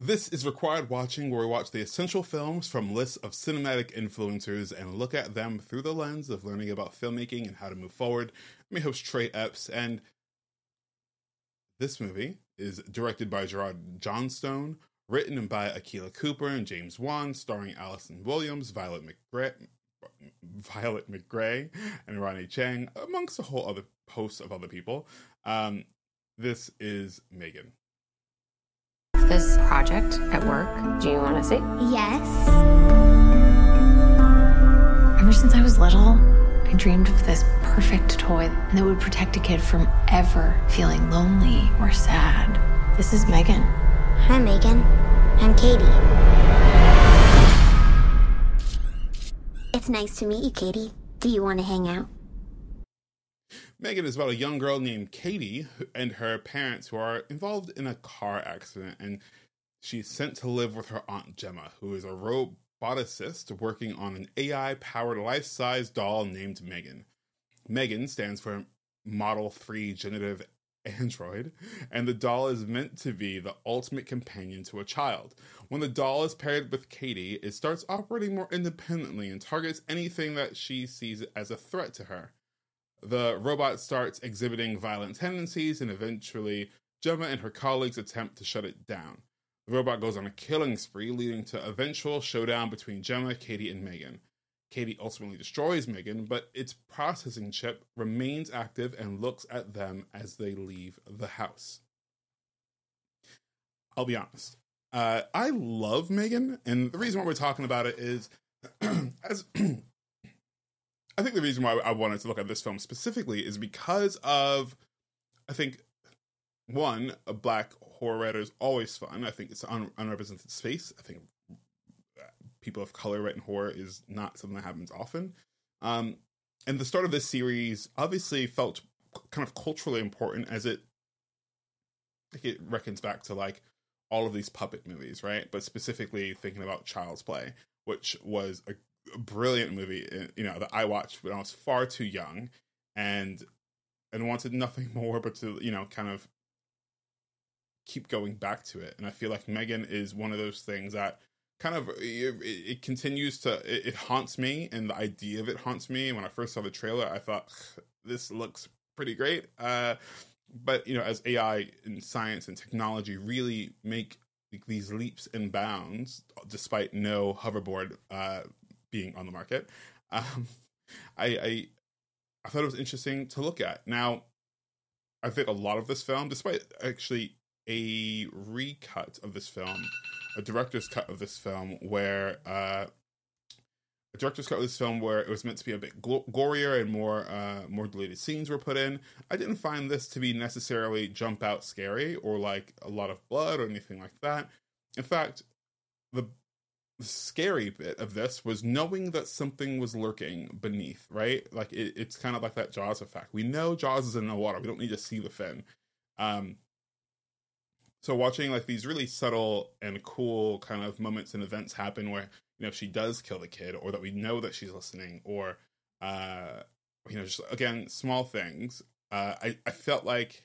This is required watching, where we watch the essential films from lists of cinematic influencers and look at them through the lens of learning about filmmaking and how to move forward. I'm your host Tray Epps, and this movie is directed by Gerard Johnstone, written by Akela Cooper and James Wan, starring Allison Williams, Violet McGraw, Violet McGraw, and Ronnie Chieng, amongst a whole other host of other people. Um, this is Megan this project at work. Do you want to see? Yes. Ever since I was little, I dreamed of this perfect toy that would protect a kid from ever feeling lonely or sad. This is Megan. Hi, Megan. I'm Katie. It's nice to meet you, Katie. Do you want to hang out? Megan is about a young girl named Katie and her parents who are involved in a car accident, and she's sent to live with her aunt Gemma, who is a roboticist working on an AI powered life size doll named Megan. Megan stands for Model 3 Generative Android, and the doll is meant to be the ultimate companion to a child. When the doll is paired with Katie, it starts operating more independently and targets anything that she sees as a threat to her. The robot starts exhibiting violent tendencies, and eventually, Gemma and her colleagues attempt to shut it down. The robot goes on a killing spree, leading to eventual showdown between Gemma, Katie, and Megan. Katie ultimately destroys Megan, but its processing chip remains active and looks at them as they leave the house. I'll be honest. Uh, I love Megan, and the reason why we're talking about it is as I think the reason why I wanted to look at this film specifically is because of, I think, one, a black horror writer is always fun. I think it's un- unrepresented space. I think people of color writing horror is not something that happens often. Um, and the start of this series obviously felt kind of culturally important as it like it reckons back to like all of these puppet movies, right? But specifically thinking about Child's Play, which was a brilliant movie, uh, you know, that I watched when I was far too young, and and wanted nothing more but to you know kind of keep going back to it. And I feel like Megan is one of those things that kind of it, it continues to it, it, haunts me, and the idea of it haunts me. When I first saw the trailer, I thought this looks pretty great. Uh, but you know, as AI and science and technology really make these leaps and bounds, despite no hoverboard uh, being on the market. Um, I, I I thought it was interesting to look at. Now, I think a lot of this film, despite actually a recut of this film, a director's cut of this film, where uh, a director's cut of this film where it was meant to be a bit gorier and more uh, more deleted scenes were put in. I didn't find this to be necessarily jump out scary or like a lot of blood or anything like that. In fact, the scary bit of this was knowing that something was lurking beneath, right? Like it, it's kind of like that Jaws effect. We know Jaws is in the water. We don't need to see the fin. Um, so watching like these really subtle and cool kind of moments and events happen where you know she does kill the kid, or that we know that she's listening, or uh, you know, just again small things. Uh, I I felt like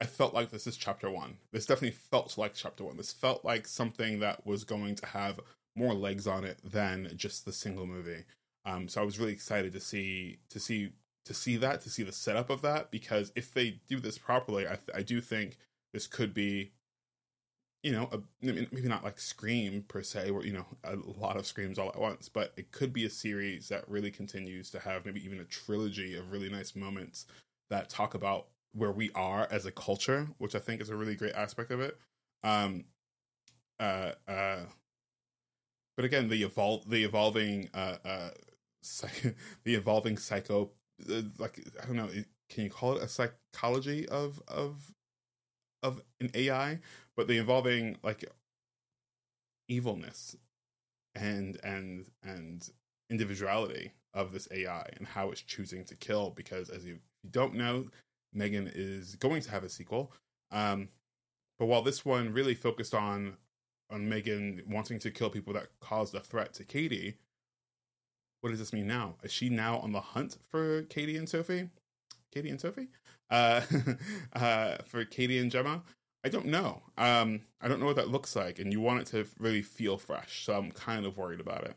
I felt like this is chapter one. This definitely felt like chapter one. This felt like something that was going to have more legs on it than just the single movie. Um, so I was really excited to see to see to see that to see the setup of that because if they do this properly, I, I do think this could be, you know, maybe not like Scream per se, where you know a lot of screams all at once, but it could be a series that really continues to have maybe even a trilogy of really nice moments that talk about where we are as a culture, which I think is a really great aspect of it. Um, uh, uh, but again, the evolve, the evolving, uh, uh, psych- the evolving psycho, uh, like I don't know, can you call it a psychology of of of an AI? But the evolving like evilness and and and individuality of this AI and how it's choosing to kill. Because as you, you don't know, Megan is going to have a sequel. Um, but while this one really focused on on Megan wanting to kill people that caused a threat to Katie, what does this mean now? Is she now on the hunt for Katie and Sophie? Katie and Sophie? Uh, uh, for Katie and Gemma? I don't know. Um, I don't know what that looks like, and you want it to really feel fresh. So I'm kind of worried about it.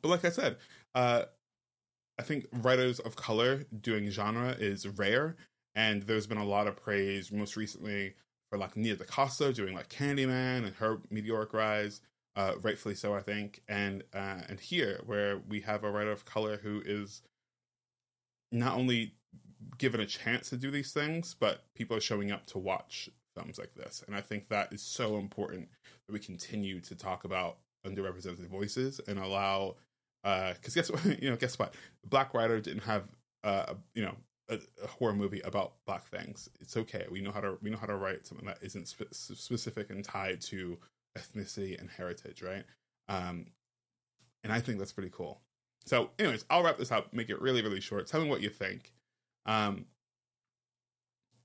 But like I said, uh, I think writers of color doing genre is rare, and there's been a lot of praise most recently for like Nia DaCosta doing like Candyman and her meteoric rise, uh, rightfully so, I think, and uh, and here where we have a writer of color who is not only given a chance to do these things, but people are showing up to watch films like this, and I think that is so important that we continue to talk about underrepresented voices and allow. Because uh, guess what? You know, guess what? Black writer didn't have uh, you know a, a, horror movie about black things. It's okay. We know how to we know how to write something that isn't spe- specific and tied to ethnicity and heritage, right? Um, and I think that's pretty cool. So, anyways, I'll wrap this up. Make it really really short. Tell me what you think. Um,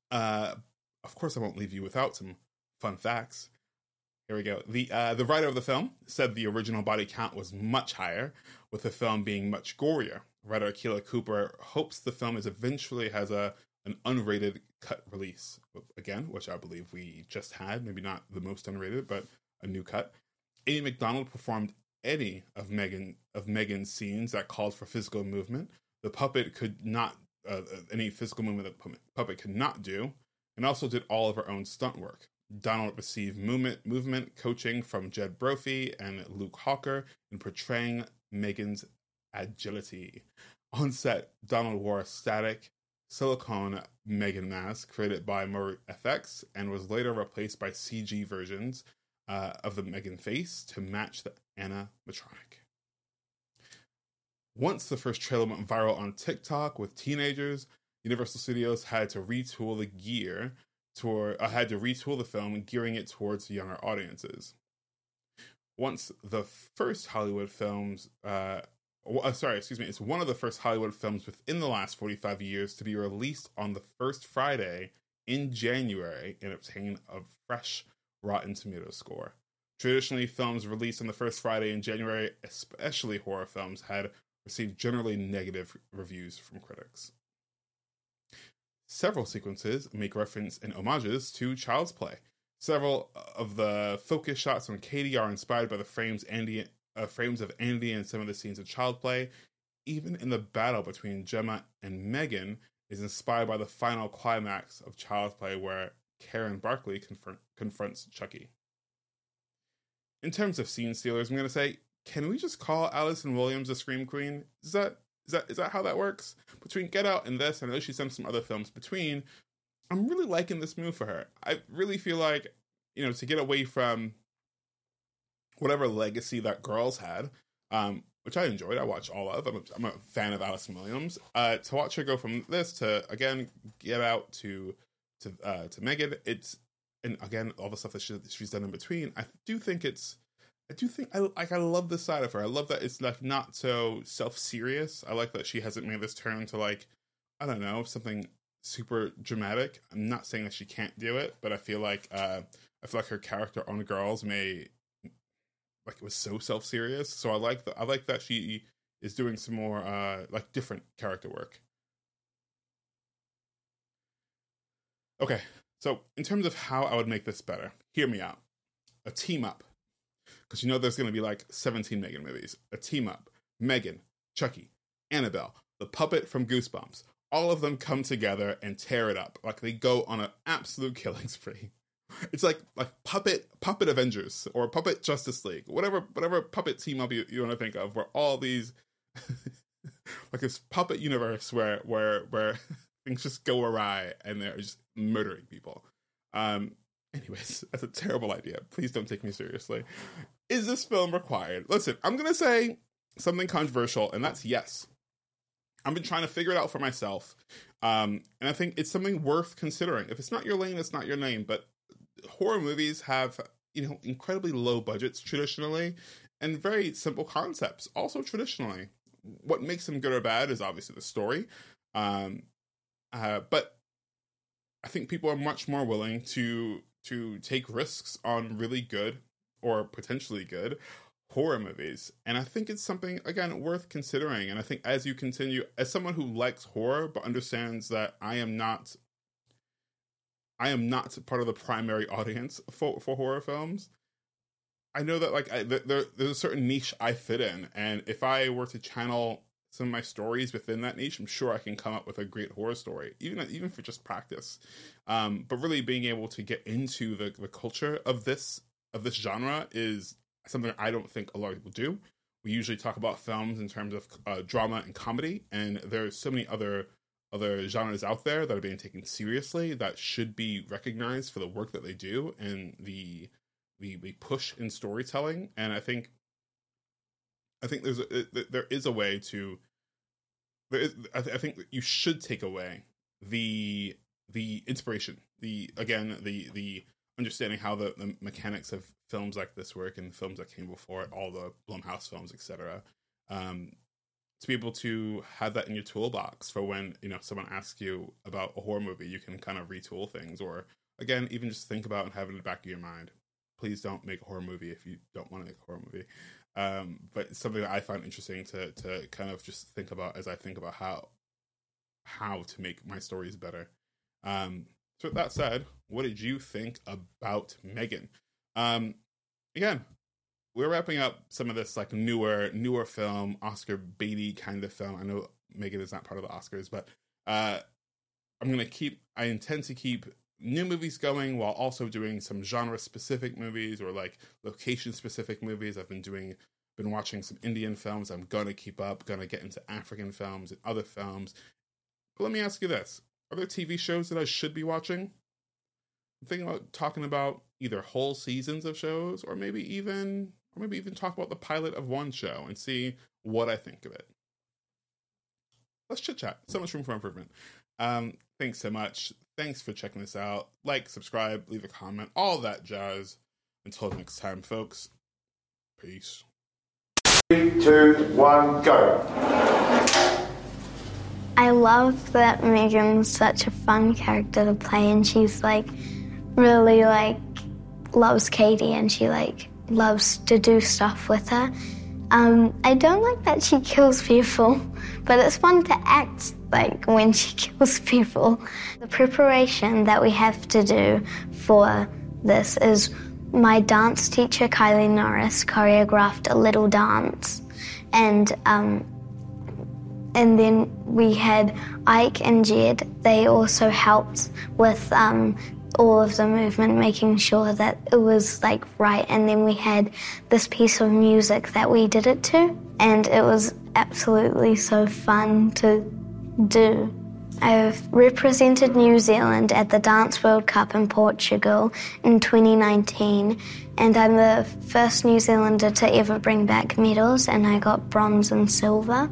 uh, of course, I won't leave you without some fun facts. Here we go. The uh, the writer of the film said the original body count was much higher, with the film being much gorier. Writer Akela Cooper hopes the film is eventually has a an unrated cut release again, which I believe we just had. Maybe not the most unrated, but a new cut. Amy McDonald performed any of Megan of Megan's scenes that called for physical movement. The puppet could not uh, uh any physical movement that puppet could not do, and also did all of her own stunt work. Donald received movement movement coaching from Jed Brophy and Luke Hawker in portraying Megan's agility. On set, Donald wore a static silicone Megan mask created by FX and was later replaced by CG versions uh, of the Megan face to match the animatronic. Once the first trailer went viral on TikTok with teenagers, Universal Studios had to retool the gear toward uh, had to retool the film, gearing it towards younger audiences. Once the first Hollywood films uh, uh, sorry, excuse me, it's one of the first Hollywood films within the last 45 years to be released on the first Friday in January and obtain a fresh Rotten Tomatoes score. Traditionally, films released on the first Friday in January, especially horror films, had received generally negative reviews from critics. Several sequences make reference and homages to Child's Play. Several of the focus shots on Katie are inspired by the frames Andy uh, frames of Andy and some of the scenes of child play, even in the battle between Gemma and Megan, is inspired by the final climax of Child's Play where Karen Barclay confront, confronts Chucky. In terms of scene stealers, I'm going to say, can we just call Allison Williams a scream queen? Is that is that is that how that works? Between Get Out and this, I know she's done some other films between. I'm really liking this move for her. I really feel like you know to get away from whatever legacy that girls had, um, which I enjoyed. I watched all of. I'm a, I'm a fan of Allison Williams. Uh, to watch her go from this to again get out to to uh, to Megan, it's and again all the stuff that she, she's done in between. I do think it's. I do think I like. I love this side of her. I love that it's like not so self serious. I like that she hasn't made this turn to like I don't know something super dramatic. I'm not saying that she can't do it, but I feel like uh, I feel like her character on Girls may like it was so self serious. So I like that. I like that she is doing some more uh like different character work. Okay, so in terms of how I would make this better, hear me out. A team up, because you know there's going to be like 17 Megan movies. A team up: Megan, Chucky, Annabelle, the puppet from Goosebumps. All of them come together and tear it up. Like they go on an absolute killing spree. It's like like puppet puppet Avengers or puppet Justice League, whatever whatever puppet team up you, you want to think of, where all these like this puppet universe where where where things just go awry and they're just murdering people. Um anyways, that's a terrible idea. Please don't take me seriously. Is this film required? Listen, I'm gonna say something controversial, and that's yes. I've been trying to figure it out for myself. Um, and I think it's something worth considering. If it's not your lane, it's not your name. But horror movies have you know incredibly low budgets traditionally and very simple concepts also traditionally what makes them good or bad is obviously the story um, uh, but i think people are much more willing to to take risks on really good or potentially good horror movies and i think it's something again worth considering and i think as you continue as someone who likes horror but understands that i am not I am not part of the primary audience for for horror films. I know that like I, there, there's a certain niche I fit in, and if I were to channel some of my stories within that niche, I'm sure I can come up with a great horror story, even even for just practice. Um, but really being able to get into the, the culture of this of this genre is something I don't think a lot of people do. We usually talk about films in terms of uh, drama and comedy, and there's so many other other genres out there that are being taken seriously that should be recognized for the work that they do and the the, the push in storytelling. And I think I think there's a, there is a way to there is I, th- I think you should take away the the inspiration the again the the understanding how the, the mechanics of films like this work and films that came before it, all the Blumhouse films, etc. Um, to be able to have that in your toolbox for when you know someone asks you about a horror movie, you can kind of retool things, or again, even just think about and have it in the back of your mind. Please don't make a horror movie if you don't want to make a horror movie. Um, but something that I find interesting to to kind of just think about as I think about how how to make my stories better. Um, so with that said, what did you think about Megan? Um, again, we're wrapping up some of this like newer newer film, Oscar Beatty kind of film. I know Megan is not part of the Oscars, but uh, I'm gonna keep. I intend to keep new movies going while also doing some genre specific movies or like location specific movies. I've been doing been watching some Indian films. I'm gonna keep up, gonna get into African films and other films. But let me ask you this. Are there TV shows that I should be watching? I'm thinking about talking about either whole seasons of shows or maybe even or maybe even talk about the pilot of one show and see what I think of it. Let's chit chat. So much room for improvement. Um, thanks so much. Thanks for checking this out. Like, subscribe, leave a comment, all that jazz. Until next time, folks. Peace. Three, two, one, go. I love that Megan's such a fun character to play, and she's like really like loves Katie, and she like loves to do stuff with her. Um, I don't like that she kills people, but it's fun to act like when she kills people. The preparation that we have to do for this is my dance teacher, Kylie Norris, choreographed a little dance, and um, and then we had Ike and Jed. They also helped with um, all of the movement, making sure that it was like right. And then we had this piece of music that we did it to, and it was absolutely so fun to do. I've represented New Zealand at the Dance World Cup in Portugal in 2019, and I'm the first New Zealander to ever bring back medals, and I got bronze and silver.